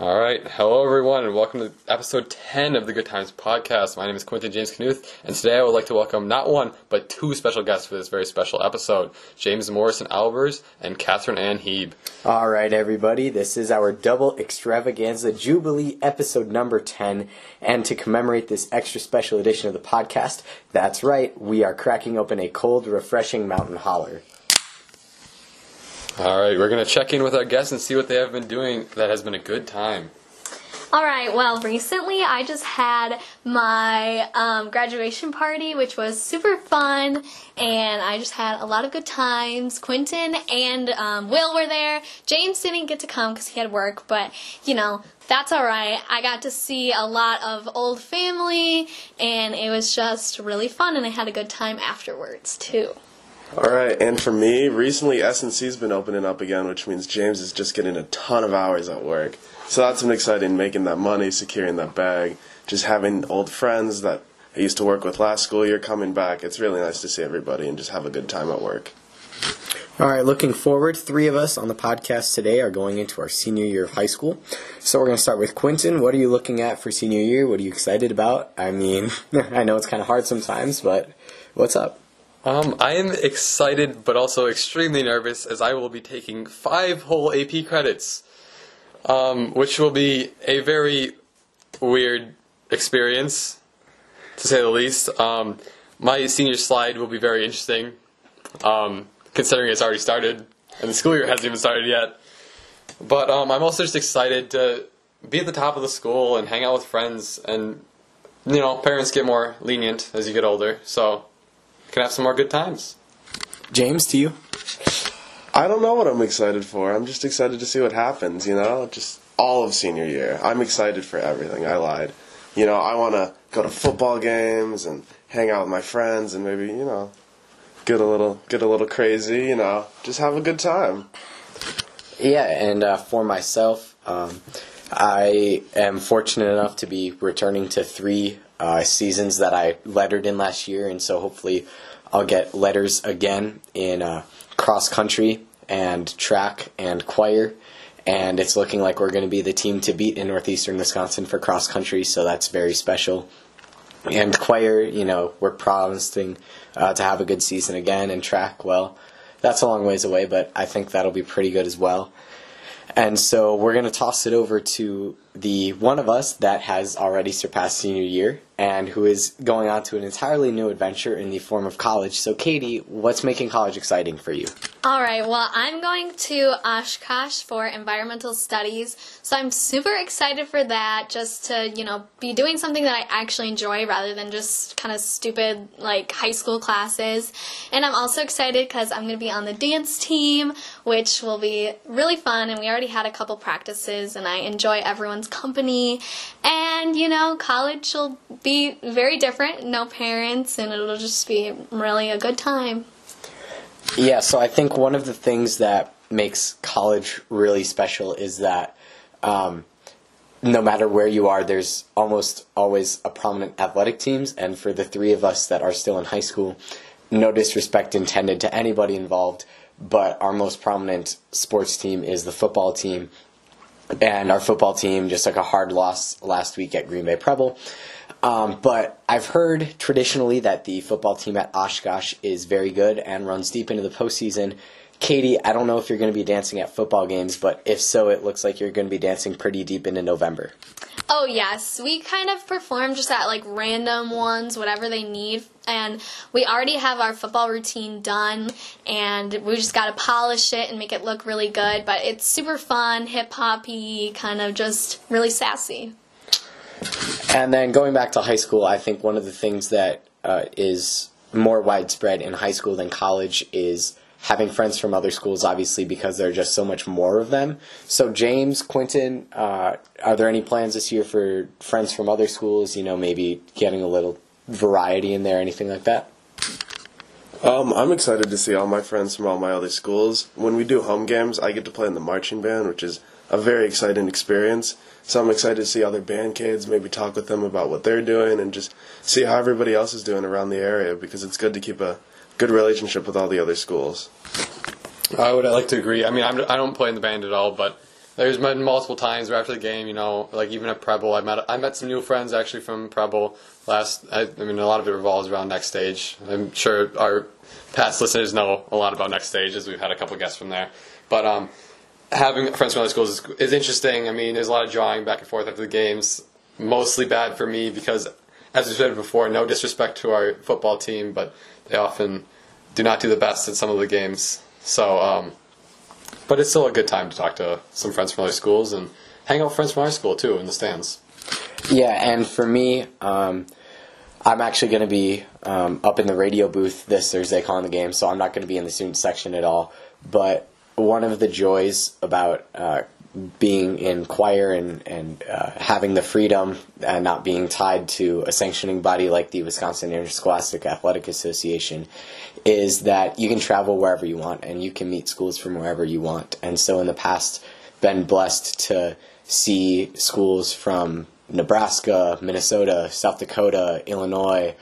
All right. Hello, everyone, and welcome to episode 10 of the Good Times podcast. My name is Quentin James Knuth, and today I would like to welcome not one, but two special guests for this very special episode James Morrison Albers and Catherine Ann Heeb. All right, everybody, this is our double extravaganza Jubilee episode number 10. And to commemorate this extra special edition of the podcast, that's right, we are cracking open a cold, refreshing mountain holler. All right, we're going to check in with our guests and see what they have been doing that has been a good time. All right. Well, recently I just had my um, graduation party, which was super fun, and I just had a lot of good times. Quentin and um, Will were there. James didn't get to come because he had work, but you know that's all right. I got to see a lot of old family, and it was just really fun, and I had a good time afterwards too. All right, and for me, recently S&C's been opening up again, which means James is just getting a ton of hours at work. So that's been exciting, making that money, securing that bag, just having old friends that I used to work with last school year coming back. It's really nice to see everybody and just have a good time at work. All right, looking forward, three of us on the podcast today are going into our senior year of high school. So we're going to start with Quentin. What are you looking at for senior year? What are you excited about? I mean, I know it's kind of hard sometimes, but what's up? Um, I am excited, but also extremely nervous, as I will be taking five whole AP credits, um, which will be a very weird experience, to say the least. Um, my senior slide will be very interesting, um, considering it's already started, and the school year hasn't even started yet. But um, I'm also just excited to be at the top of the school and hang out with friends, and you know, parents get more lenient as you get older, so can have some more good times. James, to you? I don't know what I'm excited for. I'm just excited to see what happens, you know? Just all of senior year. I'm excited for everything. I lied. You know, I want to go to football games and hang out with my friends and maybe, you know, get a little get a little crazy, you know, just have a good time. Yeah, and uh, for myself, um, I am fortunate enough to be returning to three uh, seasons that I lettered in last year, and so hopefully I'll get letters again in uh, cross country and track and choir. And it's looking like we're going to be the team to beat in northeastern Wisconsin for cross country, so that's very special. And choir, you know, we're promising uh, to have a good season again, and track, well, that's a long ways away, but I think that'll be pretty good as well. And so we're going to toss it over to the one of us that has already surpassed senior year and who is going on to an entirely new adventure in the form of college. So, Katie, what's making college exciting for you? All right, well, I'm going to Oshkosh for environmental studies, so I'm super excited for that just to, you know, be doing something that I actually enjoy rather than just kind of stupid, like, high school classes. And I'm also excited because I'm going to be on the dance team, which will be really fun, and we already had a couple practices, and I enjoy everyone's company. And, you know, college will be very different, no parents, and it'll just be really a good time. Yeah, so I think one of the things that makes college really special is that um, no matter where you are, there's almost always a prominent athletic teams. And for the three of us that are still in high school, no disrespect intended to anybody involved, but our most prominent sports team is the football team. And our football team just took a hard loss last week at Green Bay Preble. Um, but I've heard traditionally that the football team at Oshkosh is very good and runs deep into the postseason. Katie, I don't know if you're going to be dancing at football games, but if so, it looks like you're going to be dancing pretty deep into November. Oh, yes. We kind of perform just at like random ones, whatever they need. And we already have our football routine done, and we just got to polish it and make it look really good. But it's super fun, hip hoppy, kind of just really sassy. And then going back to high school, I think one of the things that uh, is more widespread in high school than college is having friends from other schools, obviously, because there are just so much more of them. So, James, Quentin, uh, are there any plans this year for friends from other schools? You know, maybe getting a little variety in there, anything like that? Um, I'm excited to see all my friends from all my other schools. When we do home games, I get to play in the marching band, which is a very exciting experience. So I'm excited to see other band kids, maybe talk with them about what they're doing, and just see how everybody else is doing around the area because it's good to keep a good relationship with all the other schools. I would like to agree. I mean, I'm, I don't play in the band at all, but there's been multiple times where after the game, you know, like even at Preble, I met I met some new friends actually from Preble last. I, I mean, a lot of it revolves around Next Stage. I'm sure our past listeners know a lot about Next Stage, as we've had a couple guests from there. But um, having friends from other schools is, is interesting. I mean, there's a lot of drawing back and forth after the games. Mostly bad for me because, as we said before, no disrespect to our football team, but they often do not do the best at some of the games. So, um, but it's still a good time to talk to some friends from other schools and hang out with friends from our school too in the stands. Yeah, and for me, um, I'm actually going to be um, up in the radio booth this Thursday calling the game, so I'm not going to be in the student section at all. But one of the joys about uh, being in choir and, and uh, having the freedom and not being tied to a sanctioning body like the Wisconsin Interscholastic Athletic Association is that you can travel wherever you want and you can meet schools from wherever you want. And so in the past, been blessed to see schools from Nebraska, Minnesota, South Dakota, Illinois,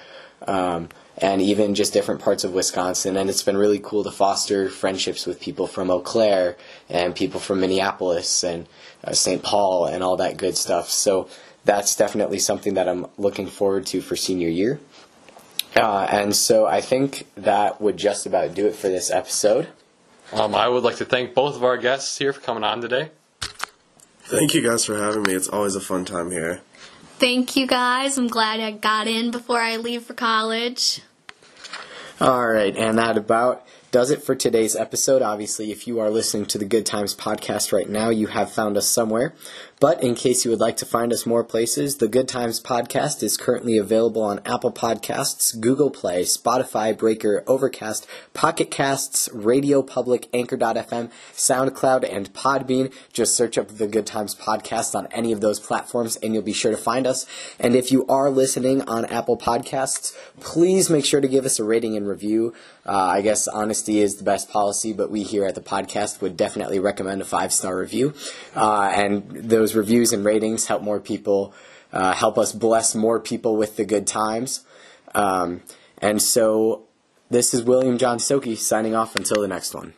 um, and even just different parts of Wisconsin. And it's been really cool to foster friendships with people from Eau Claire and people from Minneapolis and uh, St. Paul and all that good stuff. So that's definitely something that I'm looking forward to for senior year. Uh, and so I think that would just about do it for this episode. Um, I would like to thank both of our guests here for coming on today. Thank you guys for having me. It's always a fun time here. Thank you guys. I'm glad I got in before I leave for college. All right, and that about does it for today's episode. Obviously, if you are listening to the Good Times podcast right now, you have found us somewhere. But in case you would like to find us more places, the Good Times podcast is currently available on Apple Podcasts, Google Play, Spotify, Breaker, Overcast, Pocket Casts, Radio Public, Anchor.fm, SoundCloud, and Podbean. Just search up the Good Times podcast on any of those platforms and you'll be sure to find us. And if you are listening on Apple Podcasts, please make sure to give us a rating and review. Uh, I guess honesty is the best policy, but we here at the podcast would definitely recommend a five star review. Uh, and those reviews and ratings help more people, uh, help us bless more people with the good times. Um, and so this is William John Silky signing off until the next one.